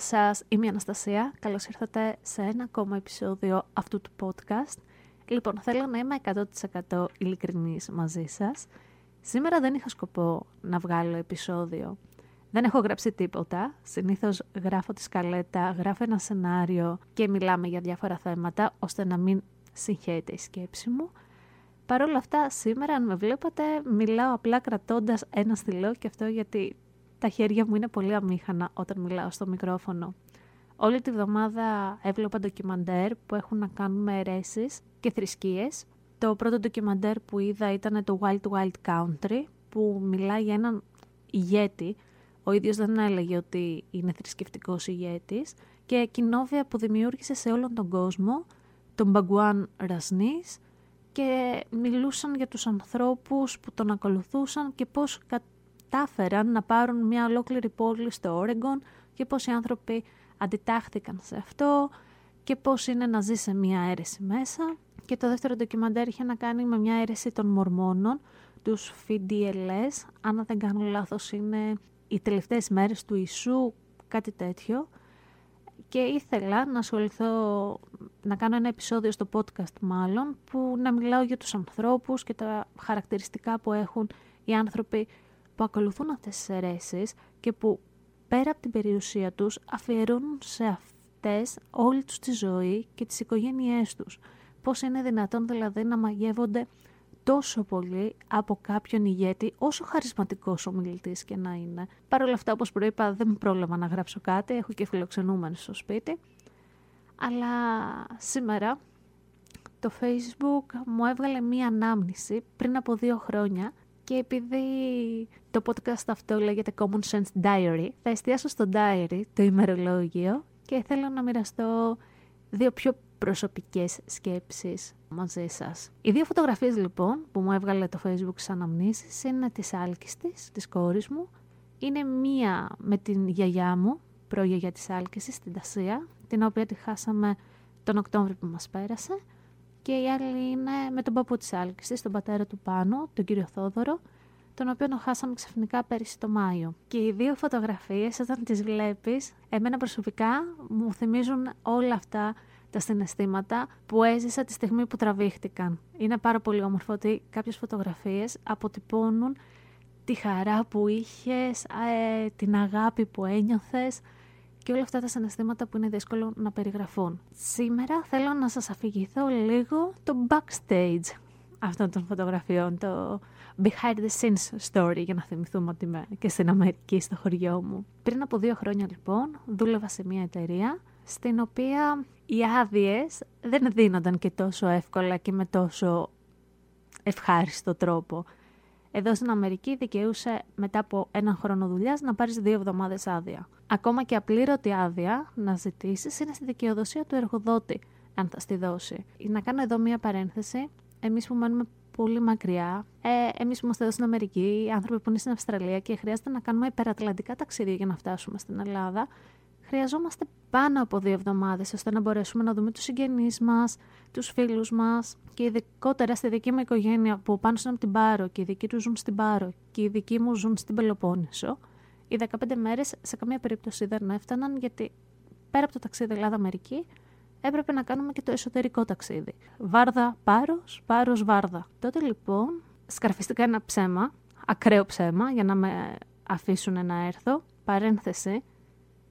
Καλησπέρα σας, είμαι η Αναστασία. Καλώς ήρθατε σε ένα ακόμα επεισόδιο αυτού του podcast. Λοιπόν, θέλω να είμαι 100% ειλικρινής μαζί σας. Σήμερα δεν είχα σκοπό να βγάλω επεισόδιο. Δεν έχω γράψει τίποτα. Συνήθως γράφω τη σκαλέτα, γράφω ένα σενάριο και μιλάμε για διάφορα θέματα, ώστε να μην συγχαίεται η σκέψη μου. Παρ' όλα αυτά, σήμερα, αν με βλέπατε, μιλάω απλά κρατώντας ένα στυλό και αυτό γιατί τα χέρια μου είναι πολύ αμήχανα όταν μιλάω στο μικρόφωνο. Όλη τη βδομάδα έβλεπα ντοκιμαντέρ που έχουν να κάνουν με αιρέσεις και θρησκείες. Το πρώτο ντοκιμαντέρ που είδα ήταν το Wild Wild Country που μιλάει για έναν ηγέτη. Ο ίδιος δεν έλεγε ότι είναι θρησκευτικός ηγέτης και κοινόβια που δημιούργησε σε όλον τον κόσμο, τον Μπαγκουάν Ρασνής και μιλούσαν για τους ανθρώπους που τον ακολουθούσαν και πώς κατάφεραν να πάρουν μια ολόκληρη πόλη στο Όρεγκον και πώς οι άνθρωποι αντιτάχθηκαν σε αυτό και πώς είναι να ζει σε μια αίρεση μέσα. Και το δεύτερο ντοκιμαντέρ είχε να κάνει με μια αίρεση των Μορμόνων, τους FDLS, αν δεν κάνω λάθος είναι οι τελευταίες μέρες του Ιησού, κάτι τέτοιο. Και ήθελα να ασχοληθώ, να κάνω ένα επεισόδιο στο podcast μάλλον, που να μιλάω για τους ανθρώπους και τα χαρακτηριστικά που έχουν οι άνθρωποι που ακολουθούν αυτές τις αιρέσεις και που πέρα από την περιουσία τους αφιερώνουν σε αυτές όλη τους τη ζωή και τις οικογένειές τους. Πώς είναι δυνατόν δηλαδή να μαγεύονται τόσο πολύ από κάποιον ηγέτη, όσο χαρισματικός ο μιλητής και να είναι. Παρ' όλα αυτά, όπως προείπα, δεν πρόλαβα να γράψω κάτι, έχω και φιλοξενούμενους στο σπίτι. Αλλά σήμερα το Facebook μου έβγαλε μία ανάμνηση πριν από δύο χρόνια και επειδή το podcast αυτό λέγεται Common Sense Diary, θα εστιάσω στο diary, το ημερολόγιο και θέλω να μοιραστώ δύο πιο προσωπικές σκέψεις μαζί σας. Οι δύο φωτογραφίες λοιπόν που μου έβγαλε το Facebook σαν αναμνήσεις είναι της Άλκης της κόρης μου. Είναι μία με την γιαγιά μου, προγιαγιά της Άλκησης, στην Τασία, την οποία τη χάσαμε τον Οκτώβριο που μας πέρασε και η άλλη είναι με τον παππού της Άλκησης, τον πατέρα του Πάνου, τον κύριο Θόδωρο, τον οποίο τον χάσαμε ξαφνικά πέρυσι το Μάιο. Και οι δύο φωτογραφίες, όταν τις βλέπεις, εμένα προσωπικά μου θυμίζουν όλα αυτά τα συναισθήματα που έζησα τη στιγμή που τραβήχτηκαν. Είναι πάρα πολύ όμορφο ότι κάποιες φωτογραφίες αποτυπώνουν τη χαρά που είχες, ε, την αγάπη που ένιωθες, και όλα αυτά τα συναισθήματα που είναι δύσκολο να περιγραφούν. Σήμερα θέλω να σας αφηγηθώ λίγο το backstage αυτών των φωτογραφιών, το behind the scenes story για να θυμηθούμε ότι είμαι και στην Αμερική στο χωριό μου. Πριν από δύο χρόνια λοιπόν δούλευα σε μια εταιρεία στην οποία οι άδειες δεν δίνονταν και τόσο εύκολα και με τόσο ευχάριστο τρόπο. Εδώ στην Αμερική δικαιούσε μετά από έναν χρόνο δουλειάς να πάρεις δύο εβδομάδες άδεια. Ακόμα και απλήρωτη άδεια να ζητήσεις είναι στη δικαιοδοσία του εργοδότη, αν θα στη δώσει. Να κάνω εδώ μία παρένθεση. Εμείς που μένουμε πολύ μακριά, ε, εμείς που είμαστε εδώ στην Αμερική, οι άνθρωποι που είναι στην Αυστραλία και χρειάζεται να κάνουμε υπερατλαντικά ταξίδια για να φτάσουμε στην Ελλάδα, χρειαζόμαστε πάνω από δύο εβδομάδες ώστε να μπορέσουμε να δούμε τους συγγενείς μας, τους φίλους μας και ειδικότερα στη δική μου οικογένεια που πάνω στην από την Πάρο και οι δικοί τους ζουν στην Πάρο και οι δικοί μου ζουν στην Πελοπόννησο. Οι 15 μέρες σε καμία περίπτωση δεν έφταναν γιατί πέρα από το ταξίδι Ελλάδα-Αμερική έπρεπε να κάνουμε και το εσωτερικό ταξίδι. Βάρδα, πάρος, πάρος, βάρδα. Τότε λοιπόν σκαρφιστήκα ένα ψέμα, ακραίο ψέμα, για να με αφήσουν να έρθω. Παρένθεση,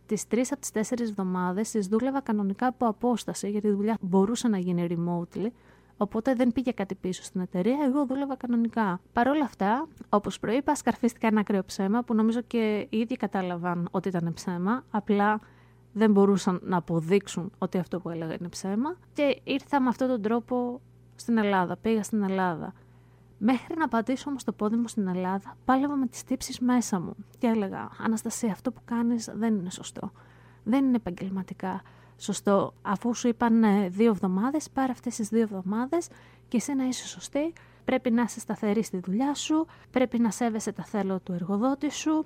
τις τρεις από τις τέσσερις εβδομάδες τι δούλευα κανονικά από απόσταση, γιατί η δουλειά μπορούσε να γίνει remotely. Οπότε δεν πήγε κάτι πίσω στην εταιρεία, εγώ δούλευα κανονικά. Παρ' όλα αυτά, όπως προείπα, σκαρφίστηκα ένα ακραίο ψέμα που νομίζω και οι ίδιοι κατάλαβαν ότι ήταν ψέμα. Απλά δεν μπορούσαν να αποδείξουν ότι αυτό που έλεγα είναι ψέμα. Και ήρθα με αυτόν τον τρόπο στην Ελλάδα. Πήγα στην Ελλάδα. Μέχρι να πατήσω όμως το πόδι μου στην Ελλάδα, πάλευα με τις τύψεις μέσα μου και έλεγα «Αναστασία, αυτό που κάνεις δεν είναι σωστό. Δεν είναι επαγγελματικά σωστό. Αφού σου είπαν δύο εβδομάδες, πάρε αυτές τις δύο εβδομάδες και εσύ να είσαι σωστή. Πρέπει να είσαι σταθερή στη δουλειά σου, πρέπει να σέβεσαι τα θέλω του εργοδότη σου,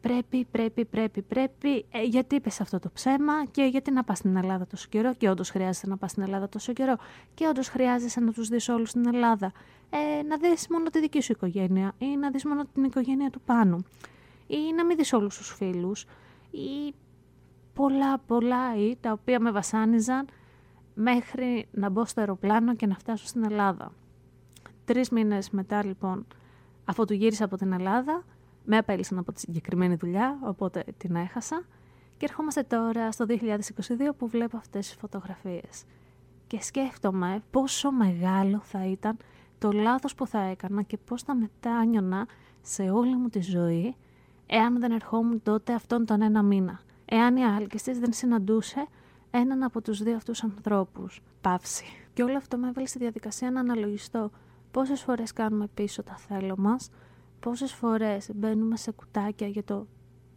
πρέπει, πρέπει, πρέπει, πρέπει, ε, γιατί είπες αυτό το ψέμα και γιατί να πας στην Ελλάδα τόσο καιρό και όντως χρειάζεται να πας στην Ελλάδα τόσο καιρό και όντως χρειάζεσαι να τους δεις όλους στην Ελλάδα. Ε, να δεις μόνο τη δική σου οικογένεια ή να δεις μόνο την οικογένεια του πάνω ή να μην δεις όλους τους φίλους ή πολλά πολλά ή τα οποία με βασάνιζαν μέχρι να μπω στο αεροπλάνο και να φτάσω στην Ελλάδα. Τρεις μήνες μετά λοιπόν, αφού του γύρισα από την Ελλάδα, με απέλησαν από τη συγκεκριμένη δουλειά, οπότε την έχασα. Και ερχόμαστε τώρα στο 2022 που βλέπω αυτές τις φωτογραφίες. Και σκέφτομαι πόσο μεγάλο θα ήταν το λάθος που θα έκανα και πώς θα μετάνιωνα σε όλη μου τη ζωή εάν δεν ερχόμουν τότε αυτόν τον ένα μήνα. Εάν η άλκης δεν συναντούσε έναν από τους δύο αυτούς ανθρώπους. Παύση. Και όλο αυτό με έβαλε στη διαδικασία να αναλογιστώ πόσες φορές κάνουμε πίσω τα θέλω μας, πόσες φορές μπαίνουμε σε κουτάκια για το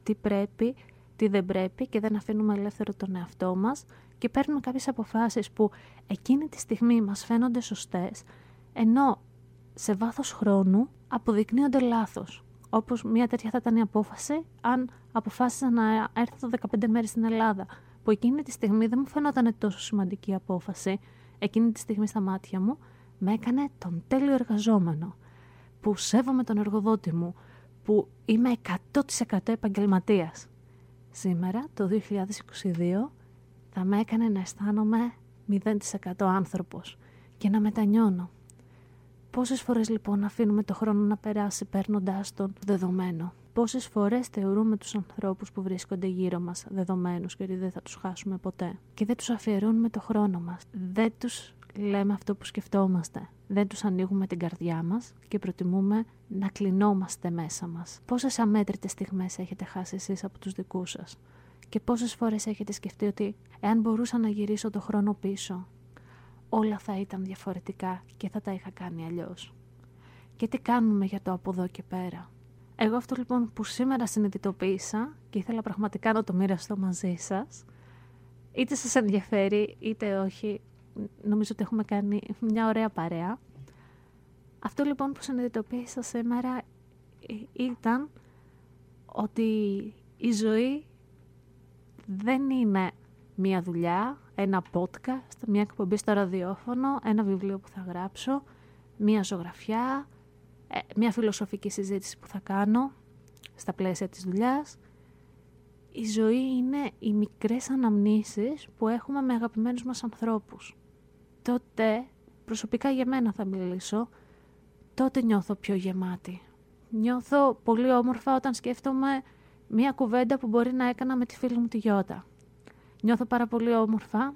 τι πρέπει, τι δεν πρέπει και δεν αφήνουμε ελεύθερο τον εαυτό μας και παίρνουμε κάποιες αποφάσεις που εκείνη τη στιγμή μας φαίνονται σωστές, ενώ σε βάθος χρόνου αποδεικνύονται λάθος. Όπως μια τέτοια θα ήταν η απόφαση αν αποφάσισα να έρθω 15 μέρες στην Ελλάδα, που εκείνη τη στιγμή δεν μου φαινόταν τόσο σημαντική απόφαση, εκείνη τη στιγμή στα μάτια μου, με έκανε τον τέλειο εργαζόμενο που σέβομαι τον εργοδότη μου, που είμαι 100% επαγγελματίας. Σήμερα, το 2022, θα με έκανε να αισθάνομαι 0% άνθρωπος και να μετανιώνω. Πόσες φορές λοιπόν αφήνουμε το χρόνο να περάσει παίρνοντα τον δεδομένο; Πόσες φορές θεωρούμε τους ανθρώπους που βρίσκονται γύρω μας δεδομένους και ότι δεν θα τους χάσουμε ποτέ; Και δεν τους αφιερώνουμε το χρόνο μας. Δεν τους λέμε αυτό που σκεφτόμαστε. Δεν τους ανοίγουμε την καρδιά μας και προτιμούμε να κλεινόμαστε μέσα μας. Πόσες αμέτρητες στιγμές έχετε χάσει εσείς από τους δικούς σας; Και πόσες φορές έχετε σκεφτεί ότι εάν μπορούσα να γυρίσω το χρόνο πίσω, όλα θα ήταν διαφορετικά και θα τα είχα κάνει αλλιώς; Και τι κάνουμε για το από εδώ και πέρα; Εγώ αυτό λοιπόν που σήμερα συνειδητοποίησα και ήθελα πραγματικά να το μοιραστώ μαζί σας, είτε σας ενδιαφέρει είτε όχι, νομίζω ότι έχουμε κάνει μια ωραία παρέα. Αυτό λοιπόν που συνειδητοποίησα σήμερα ε, ήταν ότι η ζωή δεν είναι μια δουλειά, ένα podcast, μια εκπομπή στο ραδιόφωνο, ένα βιβλίο που θα γράψω, μια ζωγραφιά, ε, μια φιλοσοφική συζήτηση που θα κάνω στα πλαίσια της δουλειάς. Η ζωή είναι οι μικρές αναμνήσεις που έχουμε με αγαπημένους μας ανθρώπους τότε, προσωπικά για μένα θα μιλήσω, τότε νιώθω πιο γεμάτη. Νιώθω πολύ όμορφα όταν σκέφτομαι μία κουβέντα που μπορεί να έκανα με τη φίλη μου τη Γιώτα. Νιώθω πάρα πολύ όμορφα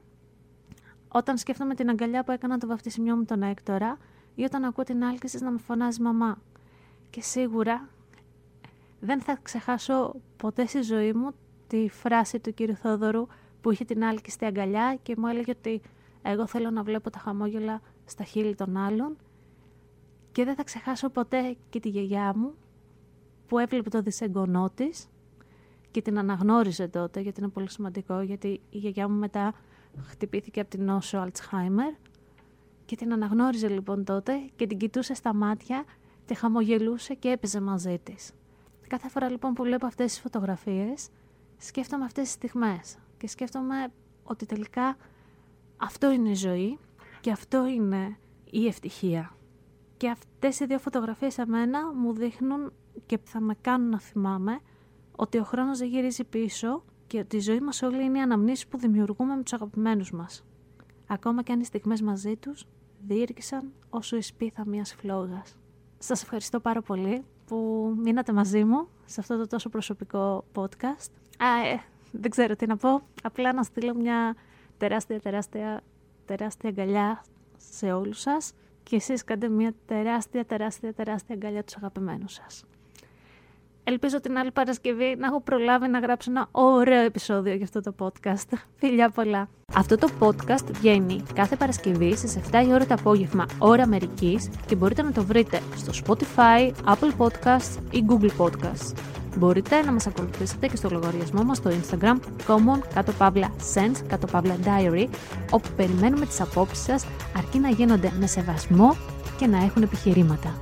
όταν σκέφτομαι την αγκαλιά που έκανα το βαφτισιμιό μου τον Έκτορα ή όταν ακούω την άλκηση να με φωνάζει μαμά. Και σίγουρα δεν θα ξεχάσω ποτέ στη ζωή μου τη φράση του κύριου Θόδωρου που είχε την άλκηστη αγκαλιά και μου έλεγε ότι εγώ θέλω να βλέπω τα χαμόγελα στα χείλη των άλλων και δεν θα ξεχάσω ποτέ και τη γιαγιά μου που έβλεπε το δυσεγγονό της και την αναγνώριζε τότε γιατί είναι πολύ σημαντικό γιατί η γιαγιά μου μετά χτυπήθηκε από την νόσο Αλτσχάιμερ και την αναγνώριζε λοιπόν τότε και την κοιτούσε στα μάτια, τη χαμογελούσε και έπαιζε μαζί της. Κάθε φορά λοιπόν που βλέπω αυτές τις φωτογραφίες σκέφτομαι αυτές τις στιγμές και σκέφτομαι ότι τελικά αυτό είναι η ζωή και αυτό είναι η ευτυχία. Και αυτές οι δύο φωτογραφίες εμένα μου δείχνουν και θα με κάνουν να θυμάμαι ότι ο χρόνος δεν γυρίζει πίσω και ότι η ζωή μας όλη είναι οι αναμνήσεις που δημιουργούμε με τους αγαπημένους μας. Ακόμα και αν οι στιγμές μαζί τους διήρκησαν όσο η σπίθα μιας φλόγας. Σας ευχαριστώ πάρα πολύ που μείνατε μαζί μου σε αυτό το τόσο προσωπικό podcast. Α, ε, δεν ξέρω τι να πω, απλά να στείλω μια τεράστια, τεράστια, τεράστια αγκαλιά σε όλους σας και εσείς κάντε μια τεράστια, τεράστια, τεράστια αγκαλιά τους αγαπημένους σας. Ελπίζω την άλλη Παρασκευή να έχω προλάβει να γράψω ένα ωραίο επεισόδιο για αυτό το podcast. Φιλιά πολλά! Αυτό το podcast βγαίνει κάθε Παρασκευή στις 7 η ώρα το απόγευμα, ώρα Αμερικής και μπορείτε να το βρείτε στο Spotify, Apple Podcasts ή Google Podcasts. Μπορείτε να μας ακολουθήσετε και στο λογαριασμό μας στο Instagram common κάτω παύλα sense κάτω παύλα diary όπου περιμένουμε τις απόψεις σας αρκεί να γίνονται με σεβασμό και να έχουν επιχειρήματα.